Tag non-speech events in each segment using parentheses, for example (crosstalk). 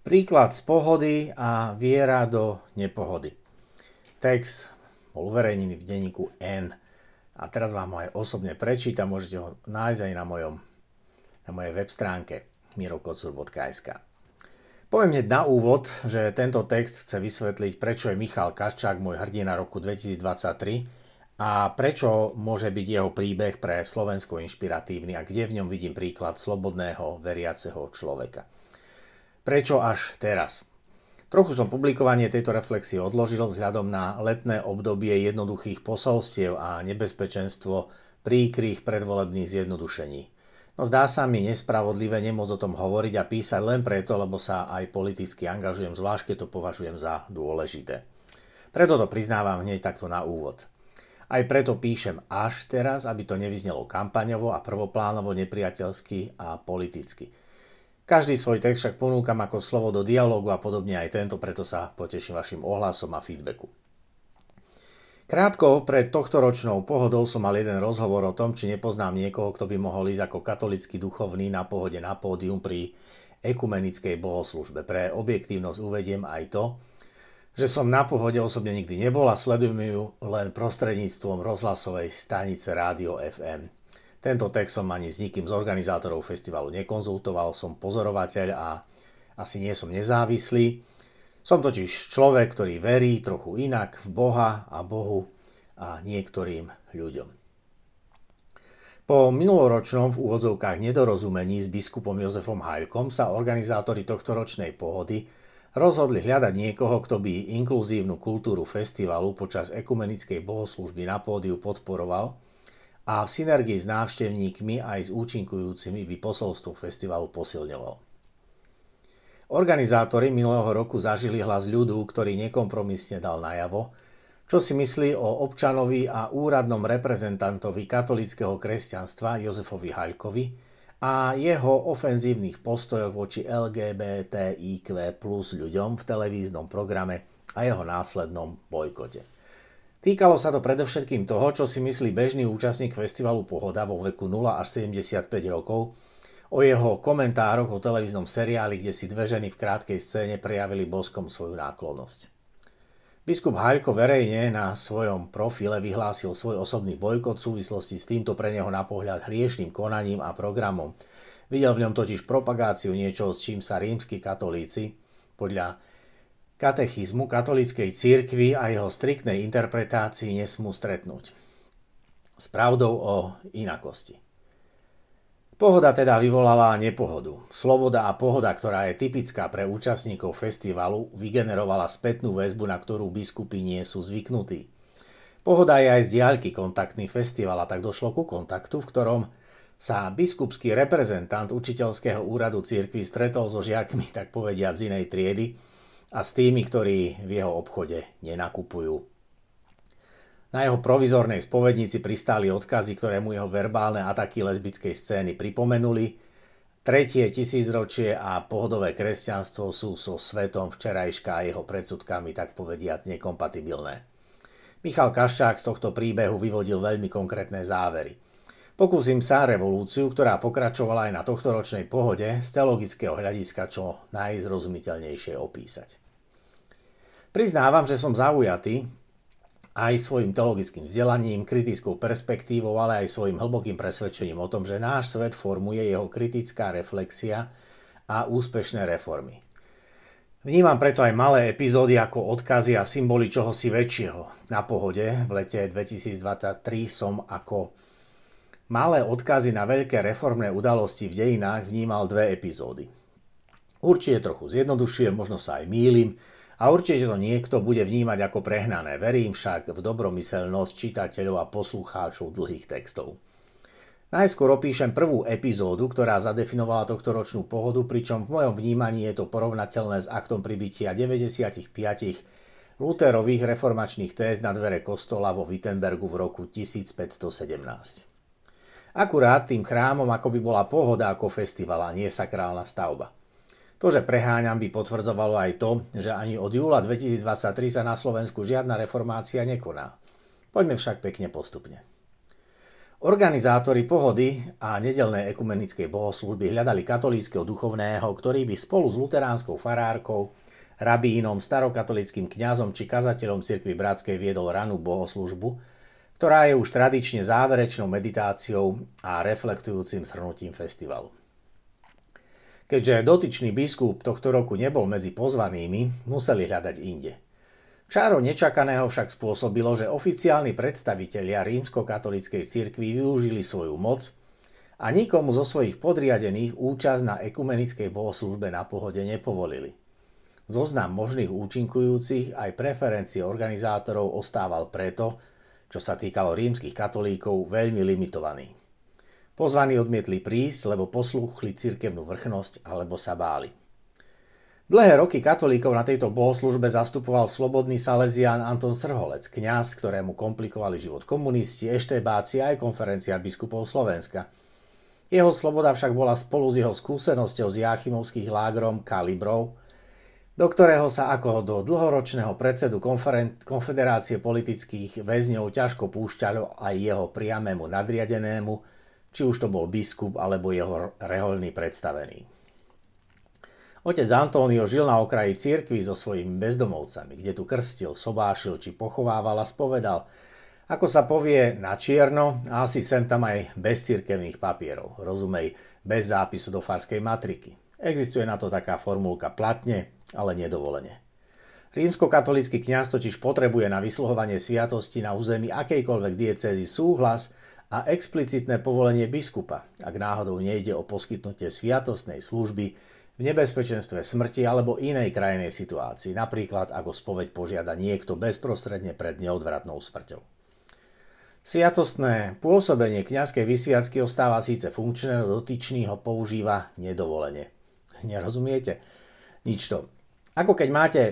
Príklad z pohody a viera do nepohody. Text bol uverejnený v denníku N. A teraz vám ho aj osobne prečítam, môžete ho nájsť aj na, mojom, na mojej web stránke mirokocur.sk. Poviem hneď na úvod, že tento text chce vysvetliť, prečo je Michal Kaščák môj hrdina roku 2023 a prečo môže byť jeho príbeh pre Slovensko inšpiratívny a kde v ňom vidím príklad slobodného, veriaceho človeka. Prečo až teraz? Trochu som publikovanie tejto reflexie odložil vzhľadom na letné obdobie jednoduchých posolstiev a nebezpečenstvo príkrých predvolebných zjednodušení. No zdá sa mi nespravodlivé nemôcť o tom hovoriť a písať len preto, lebo sa aj politicky angažujem, zvlášť keď to považujem za dôležité. Preto to priznávam hneď takto na úvod. Aj preto píšem až teraz, aby to nevyznelo kampaňovo a prvoplánovo nepriateľsky a politicky. Každý svoj text však ponúkam ako slovo do dialógu a podobne aj tento, preto sa poteším vašim ohlasom a feedbacku. Krátko pred tohto ročnou pohodou som mal jeden rozhovor o tom, či nepoznám niekoho, kto by mohol ísť ako katolický duchovný na pohode na pódium pri ekumenickej bohoslužbe. Pre objektívnosť uvediem aj to, že som na pohode osobne nikdy nebol a sledujem ju len prostredníctvom rozhlasovej stanice Rádio FM. Tento text som ani s nikým z organizátorov festivalu nekonzultoval, som pozorovateľ a asi nie som nezávislý. Som totiž človek, ktorý verí trochu inak v Boha a Bohu a niektorým ľuďom. Po minuloročnom v úvodzovkách nedorozumení s biskupom Jozefom Hajlkom sa organizátori tohto ročnej pohody rozhodli hľadať niekoho, kto by inkluzívnu kultúru festivalu počas ekumenickej bohoslužby na pódiu podporoval – a v synergii s návštevníkmi aj s účinkujúcimi by posolstvo festivalu posilňoval. Organizátori minulého roku zažili hlas ľudu, ktorý nekompromisne dal najavo, čo si myslí o občanovi a úradnom reprezentantovi katolického kresťanstva Jozefovi Haľkovi a jeho ofenzívnych postojoch voči LGBTIQ plus ľuďom v televíznom programe a jeho následnom bojkote. Týkalo sa to predovšetkým toho, čo si myslí bežný účastník festivalu Pohoda vo veku 0 až 75 rokov, o jeho komentároch o televíznom seriáli, kde si dve ženy v krátkej scéne prejavili boskom svoju náklonnosť. Biskup Haľko verejne na svojom profile vyhlásil svoj osobný bojkot v súvislosti s týmto pre neho na pohľad hriešným konaním a programom. Videl v ňom totiž propagáciu niečoho, s čím sa rímsky katolíci podľa katechizmu katolíckej cirkvi a jeho striktnej interpretácii nesmú stretnúť. S pravdou o inakosti. Pohoda teda vyvolala nepohodu. Sloboda a pohoda, ktorá je typická pre účastníkov festivalu, vygenerovala spätnú väzbu, na ktorú biskupy nie sú zvyknutí. Pohoda je aj z diaľky kontaktný festival a tak došlo ku kontaktu, v ktorom sa biskupský reprezentant učiteľského úradu cirkvi stretol so žiakmi, tak povediať z inej triedy, a s tými, ktorí v jeho obchode nenakupujú. Na jeho provizornej spovednici pristáli odkazy, ktoré mu jeho verbálne ataky lesbickej scény pripomenuli. Tretie tisícročie a pohodové kresťanstvo sú so svetom včerajška a jeho predsudkami tak povediať nekompatibilné. Michal Kaščák z tohto príbehu vyvodil veľmi konkrétne závery. Pokúsim sa revolúciu, ktorá pokračovala aj na tohto ročnej pohode, z teologického hľadiska čo najzrozumiteľnejšie opísať. Priznávam, že som zaujatý aj svojim teologickým vzdelaním, kritickou perspektívou, ale aj svojim hlbokým presvedčením o tom, že náš svet formuje jeho kritická reflexia a úspešné reformy. Vnímam preto aj malé epizódy ako odkazy a symboly čohosi väčšieho. Na pohode v lete 2023 som ako malé odkazy na veľké reformné udalosti v dejinách vnímal dve epizódy. Určite trochu zjednodušujem, možno sa aj mýlim, a určite to niekto bude vnímať ako prehnané. Verím však v dobromyselnosť čitateľov a poslucháčov dlhých textov. Najskôr opíšem prvú epizódu, ktorá zadefinovala tohto ročnú pohodu, pričom v mojom vnímaní je to porovnateľné s aktom pribytia 95 Lutherových reformačných téz na dvere kostola vo Wittenbergu v roku 1517. Akurát tým chrámom ako by bola pohoda ako festival a nie sakrálna stavba. To, že preháňam, by potvrdzovalo aj to, že ani od júla 2023 sa na Slovensku žiadna reformácia nekoná. Poďme však pekne postupne. Organizátori pohody a nedelnej ekumenickej bohoslužby hľadali katolíckého duchovného, ktorý by spolu s luteránskou farárkou, rabínom, starokatolickým kňazom či kazateľom cirkvi bratskej viedol ranú bohoslužbu, ktorá je už tradične záverečnou meditáciou a reflektujúcim shrnutím festivalu. Keďže dotyčný biskup tohto roku nebol medzi pozvanými, museli hľadať inde – Čáro nečakaného však spôsobilo, že oficiálni predstavitelia rímskokatolíckej cirkvi využili svoju moc a nikomu zo svojich podriadených účasť na ekumenickej bohoslužbe na pohode nepovolili. Zoznam možných účinkujúcich aj preferencie organizátorov ostával preto, čo sa týkalo rímskych katolíkov, veľmi limitovaný. Pozvaní odmietli prísť, lebo poslúchli cirkevnú vrchnosť alebo sa báli. Dlhé roky katolíkov na tejto bohoslužbe zastupoval slobodný salezián Anton Srholec, kňaz, ktorému komplikovali život komunisti, eštebáci aj konferencia biskupov Slovenska. Jeho sloboda však bola spolu s jeho skúsenosťou z Jachimovských lágrom Kalibrov, do ktorého sa ako do dlhoročného predsedu Konfederácie politických väzňov ťažko púšťalo aj jeho priamému nadriadenému, či už to bol biskup alebo jeho reholný predstavený. Otec António žil na okraji cirkvi so svojimi bezdomovcami, kde tu krstil, sobášil či pochovával a spovedal, ako sa povie, na čierno a asi sem tam aj bez cirkevných papierov, rozumej, bez zápisu do farskej matriky. Existuje na to taká formulka platne, ale nedovolene. Rímsko-katolícky kňaz totiž potrebuje na vysluhovanie sviatosti na území akejkoľvek diecézy súhlas a explicitné povolenie biskupa, ak náhodou nejde o poskytnutie sviatostnej služby v nebezpečenstve smrti alebo inej krajnej situácii, napríklad ako spoveď požiada niekto bezprostredne pred neodvratnou smrťou. Sviatostné pôsobenie kňazskej vysviacky ostáva síce funkčné, no dotyčný ho používa nedovolene. Nerozumiete? Nič to. Ako keď máte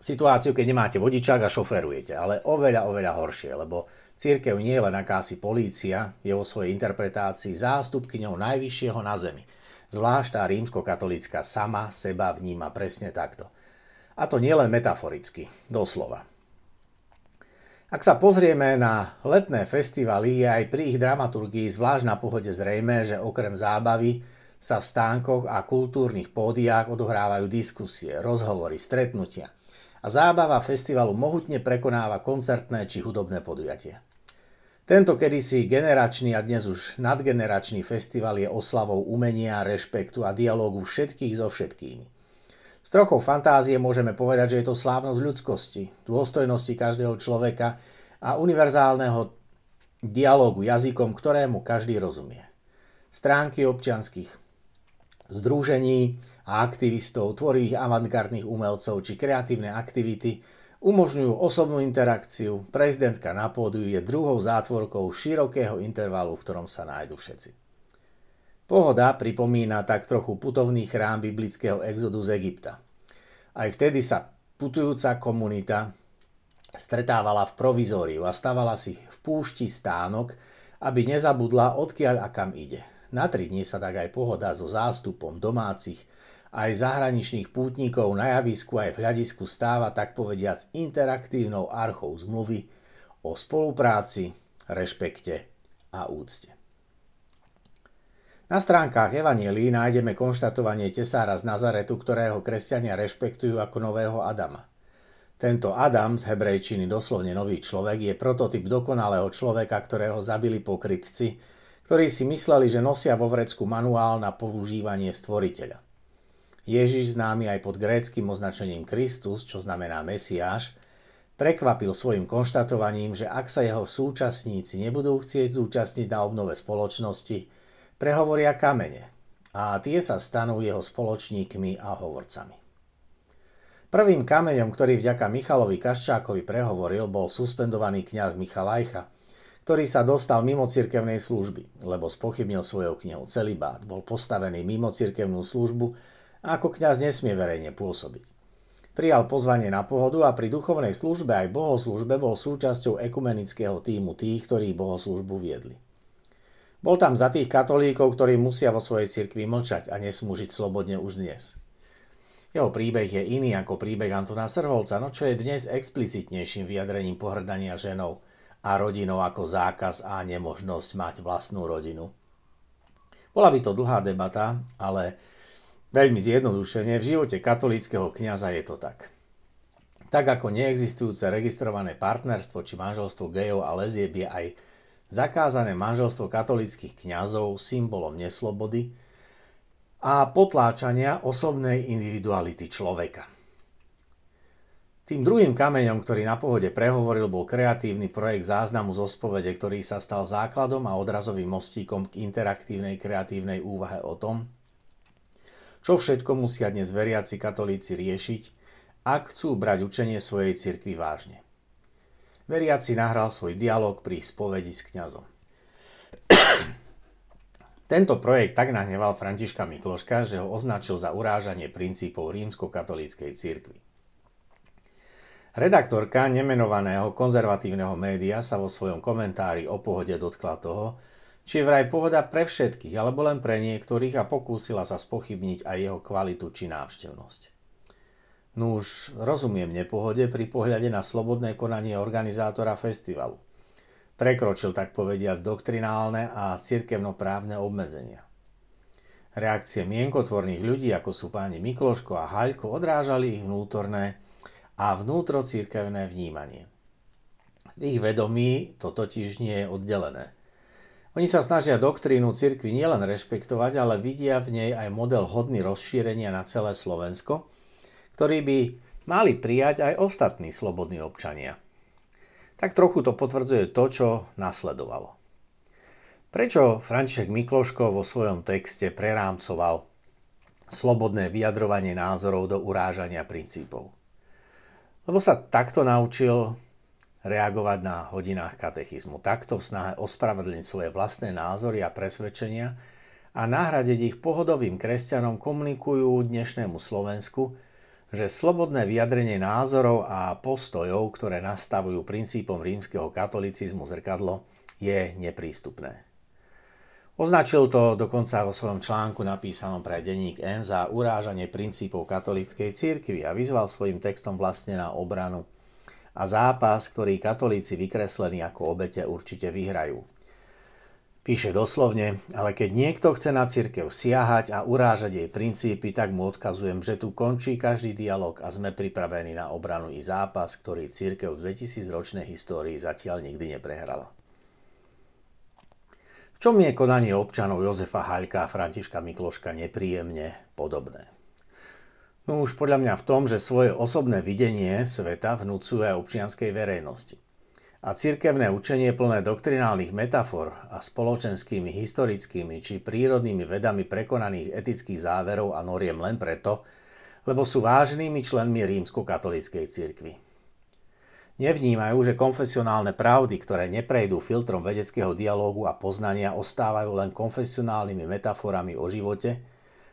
situáciu, keď nemáte vodičák a šoferujete, ale oveľa, oveľa horšie, lebo církev nie je len akási polícia, je vo svojej interpretácii zástupkyňou najvyššieho na zemi – Zvlášť tá rímskokatolícka sama seba vníma presne takto. A to nielen metaforicky, doslova. Ak sa pozrieme na letné festivaly, je aj pri ich dramaturgii zvlášť na pohode zrejme, že okrem zábavy sa v stánkoch a kultúrnych pódiách odohrávajú diskusie, rozhovory, stretnutia. A zábava festivalu mohutne prekonáva koncertné či hudobné podujatia. Tento kedysi generačný a dnes už nadgeneračný festival je oslavou umenia, rešpektu a dialógu všetkých so všetkými. S trochou fantázie môžeme povedať, že je to slávnosť ľudskosti, dôstojnosti každého človeka a univerzálneho dialógu jazykom, ktorému každý rozumie. Stránky občianských združení a aktivistov, tvorých avantgardných umelcov či kreatívne aktivity umožňujú osobnú interakciu, prezidentka na pódiu je druhou zátvorkou širokého intervalu, v ktorom sa nájdu všetci. Pohoda pripomína tak trochu putovný chrám biblického exodu z Egypta. Aj vtedy sa putujúca komunita stretávala v provizóriu a stavala si v púšti stánok, aby nezabudla odkiaľ a kam ide. Na tri dni sa tak aj pohoda so zástupom domácich aj zahraničných pútnikov na javisku aj v hľadisku stáva tak povediac interaktívnou archou zmluvy o spolupráci, rešpekte a úcte. Na stránkach Evanielí nájdeme konštatovanie tesára z Nazaretu, ktorého kresťania rešpektujú ako nového Adama. Tento Adam z hebrejčiny doslovne nový človek je prototyp dokonalého človeka, ktorého zabili pokrytci, ktorí si mysleli, že nosia vo vrecku manuál na používanie stvoriteľa. Ježiš, známy aj pod gréckým označením Kristus, čo znamená Mesiáš, prekvapil svojim konštatovaním, že ak sa jeho súčasníci nebudú chcieť zúčastniť na obnove spoločnosti, prehovoria kamene a tie sa stanú jeho spoločníkmi a hovorcami. Prvým kameňom, ktorý vďaka Michalovi Kaščákovi prehovoril, bol suspendovaný kňaz Michal Ajcha, ktorý sa dostal mimo cirkevnej služby, lebo spochybnil svojou knihou celibát, bol postavený mimo cirkevnú službu a ako kňaz nesmie verejne pôsobiť. Prijal pozvanie na pohodu a pri duchovnej službe aj bohoslužbe bol súčasťou ekumenického týmu tých, ktorí bohoslužbu viedli. Bol tam za tých katolíkov, ktorí musia vo svojej cirkvi mlčať a nesmú žiť slobodne už dnes. Jeho príbeh je iný ako príbeh Antona Srholca, no čo je dnes explicitnejším vyjadrením pohrdania ženou a rodinou ako zákaz a nemožnosť mať vlastnú rodinu. Bola by to dlhá debata, ale veľmi zjednodušene v živote katolického kňaza je to tak. Tak ako neexistujúce registrované partnerstvo či manželstvo gejov a lezieb je aj zakázané manželstvo katolických kňazov symbolom neslobody a potláčania osobnej individuality človeka. Tým druhým kameňom, ktorý na pohode prehovoril, bol kreatívny projekt záznamu zo spovede, ktorý sa stal základom a odrazovým mostíkom k interaktívnej kreatívnej úvahe o tom, čo všetko musia dnes veriaci katolíci riešiť, ak chcú brať učenie svojej cirkvi vážne. Veriaci nahral svoj dialog pri spovedi s kňazom. (coughs) Tento projekt tak nahneval Františka Mikloška, že ho označil za urážanie princípov rímsko-katolíckej cirkvi. Redaktorka nemenovaného konzervatívneho média sa vo svojom komentári o pohode dotkla toho, či je vraj pohoda pre všetkých alebo len pre niektorých a pokúsila sa spochybniť aj jeho kvalitu či návštevnosť. No už rozumiem nepohode pri pohľade na slobodné konanie organizátora festivalu. Prekročil tak povediac doktrinálne a cirkevnoprávne obmedzenia. Reakcie mienkotvorných ľudí, ako sú páni Mikloško a Haľko, odrážali ich vnútorné a vnútrocírkevné vnímanie. V ich vedomí to totiž nie je oddelené. Oni sa snažia doktrínu cirkvi nielen rešpektovať, ale vidia v nej aj model hodný rozšírenia na celé Slovensko, ktorý by mali prijať aj ostatní slobodní občania. Tak trochu to potvrdzuje to, čo nasledovalo. Prečo František Mikloško vo svojom texte prerámcoval slobodné vyjadrovanie názorov do urážania princípov? Lebo sa takto naučil reagovať na hodinách katechizmu. Takto v snahe ospravedlniť svoje vlastné názory a presvedčenia a nahradiť ich pohodovým kresťanom komunikujú dnešnému Slovensku, že slobodné vyjadrenie názorov a postojov, ktoré nastavujú princípom rímskeho katolicizmu zrkadlo, je neprístupné. Označil to dokonca vo svojom článku napísanom pre denník N za urážanie princípov katolíckej cirkvi a vyzval svojim textom vlastne na obranu. A zápas, ktorý katolíci vykreslení ako obete určite vyhrajú. Píše doslovne, ale keď niekto chce na cirkev siahať a urážať jej princípy, tak mu odkazujem, že tu končí každý dialog a sme pripravení na obranu i zápas, ktorý cirkev v 2000 ročnej histórii zatiaľ nikdy neprehrala čom je konanie občanov Jozefa Haľka a Františka Mikloška nepríjemne podobné. No už podľa mňa v tom, že svoje osobné videnie sveta vnúcuje aj občianskej verejnosti. A cirkevné učenie plné doktrinálnych metafor a spoločenskými, historickými či prírodnými vedami prekonaných etických záverov a noriem len preto, lebo sú vážnymi členmi rímsko-katolíckej cirkvi. Nevnímajú, že konfesionálne pravdy, ktoré neprejdú filtrom vedeckého dialógu a poznania, ostávajú len konfesionálnymi metaforami o živote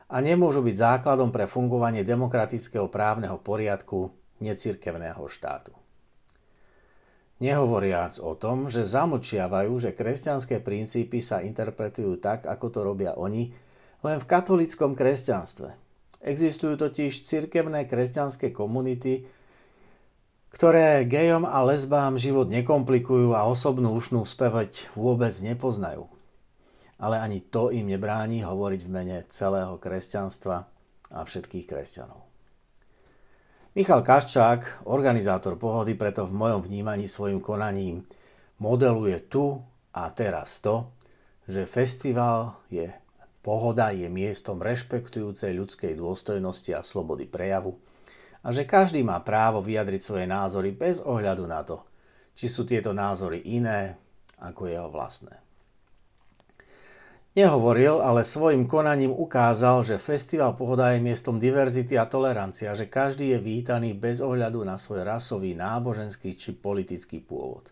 a nemôžu byť základom pre fungovanie demokratického právneho poriadku necirkevného štátu. Nehovoriac o tom, že zamlčiavajú, že kresťanské princípy sa interpretujú tak, ako to robia oni, len v katolickom kresťanstve. Existujú totiž cirkevné kresťanské komunity, ktoré gejom a lesbám život nekomplikujú a osobnú ušnú spevať vôbec nepoznajú. Ale ani to im nebráni hovoriť v mene celého kresťanstva a všetkých kresťanov. Michal Kaščák, organizátor pohody, preto v mojom vnímaní svojim konaním modeluje tu a teraz to, že festival je pohoda je miestom rešpektujúcej ľudskej dôstojnosti a slobody prejavu, a že každý má právo vyjadriť svoje názory bez ohľadu na to, či sú tieto názory iné ako jeho vlastné. Nehovoril, ale svojim konaním ukázal, že festival Pohoda je miestom diverzity a tolerancia, že každý je vítaný bez ohľadu na svoj rasový, náboženský či politický pôvod.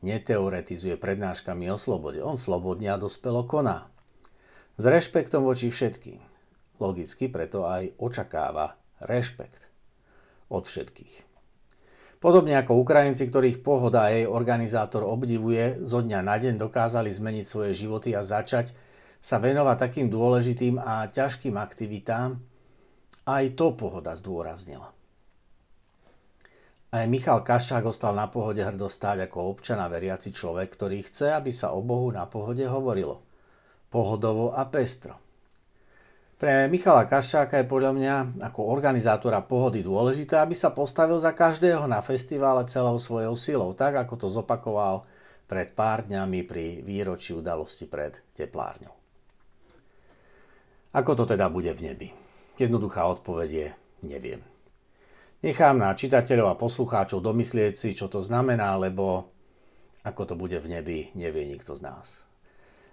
Neteoretizuje prednáškami o slobode, on slobodne a dospelo koná. S rešpektom voči všetkým. Logicky preto aj očakáva rešpekt od všetkých. Podobne ako Ukrajinci, ktorých pohoda a jej organizátor obdivuje, zo dňa na deň dokázali zmeniť svoje životy a začať sa venovať takým dôležitým a ťažkým aktivitám, aj to pohoda zdôraznila. Aj Michal Kašák ostal na pohode hrdo ako občana veriaci človek, ktorý chce, aby sa o Bohu na pohode hovorilo. Pohodovo a pestro. Pre Michala Kaščáka je podľa mňa ako organizátora pohody dôležité, aby sa postavil za každého na festivale celou svojou silou, tak ako to zopakoval pred pár dňami pri výročí udalosti pred teplárňou. Ako to teda bude v nebi? Jednoduchá odpoveď je neviem. Nechám na čitateľov a poslucháčov domyslieť si, čo to znamená, lebo ako to bude v nebi, nevie nikto z nás.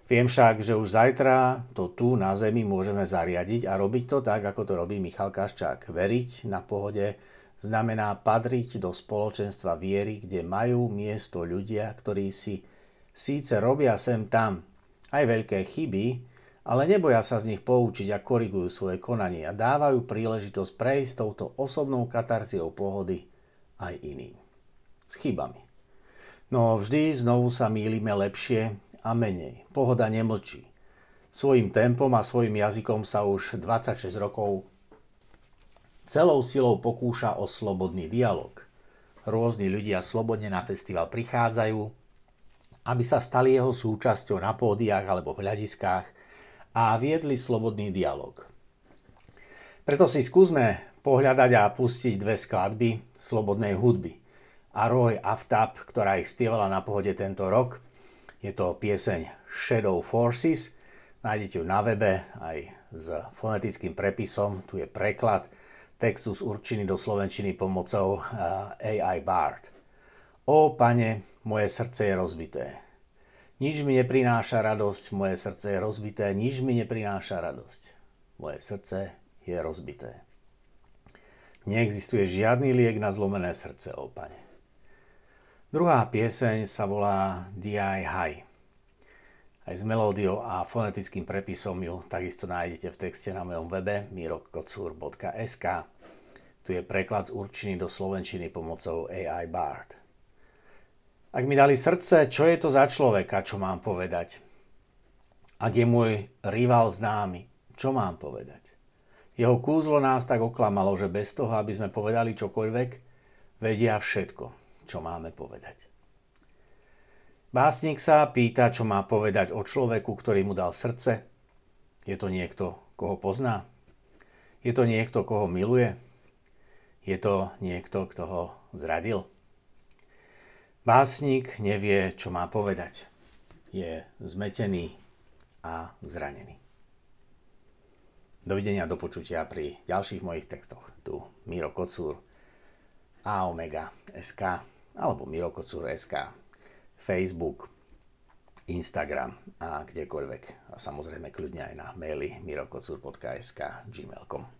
Viem však, že už zajtra to tu na Zemi môžeme zariadiť a robiť to tak, ako to robí Michal Kaščák. Veriť na pohode znamená patriť do spoločenstva viery, kde majú miesto ľudia, ktorí si síce robia sem tam aj veľké chyby, ale neboja sa z nich poučiť a korigujú svoje konanie a dávajú príležitosť prejsť touto osobnou katarziou pohody aj iným. S chybami. No vždy znovu sa mýlime lepšie a menej. Pohoda nemlčí. Svojim tempom a svojim jazykom sa už 26 rokov celou silou pokúša o slobodný dialog. Rôzni ľudia slobodne na festival prichádzajú, aby sa stali jeho súčasťou na pódiach alebo v hľadiskách a viedli slobodný dialog. Preto si skúsme pohľadať a pustiť dve skladby slobodnej hudby. A Roy Aftab, ktorá ich spievala na pohode tento rok, je to pieseň Shadow Forces. Nájdete ju na webe aj s fonetickým prepisom. Tu je preklad textu z určiny do slovenčiny pomocou eh, AI Bard. O, pane, moje srdce je rozbité. Nič mi neprináša radosť, moje srdce je rozbité, nič mi neprináša radosť. Moje srdce je rozbité. Neexistuje žiadny liek na zlomené srdce, o pane. Druhá pieseň sa volá D.I. High. Aj s melódiou a fonetickým prepisom ju takisto nájdete v texte na mojom webe mirokocur.sk. Tu je preklad z určiny do slovenčiny pomocou AI Bard. Ak mi dali srdce, čo je to za človeka, čo mám povedať? Ak je môj rival známy, čo mám povedať? Jeho kúzlo nás tak oklamalo, že bez toho, aby sme povedali čokoľvek, vedia všetko čo máme povedať. Básnik sa pýta, čo má povedať o človeku, ktorý mu dal srdce. Je to niekto, koho pozná? Je to niekto, koho miluje? Je to niekto, kto ho zradil? Básnik nevie, čo má povedať. Je zmetený a zranený. Dovidenia do počutia pri ďalších mojich textoch. Tu Miro Kocúr a Omega SK alebo mirokocur.sk, Facebook, Instagram a kdekoľvek. A samozrejme kľudne aj na maily mirokocur.sk gmail.com.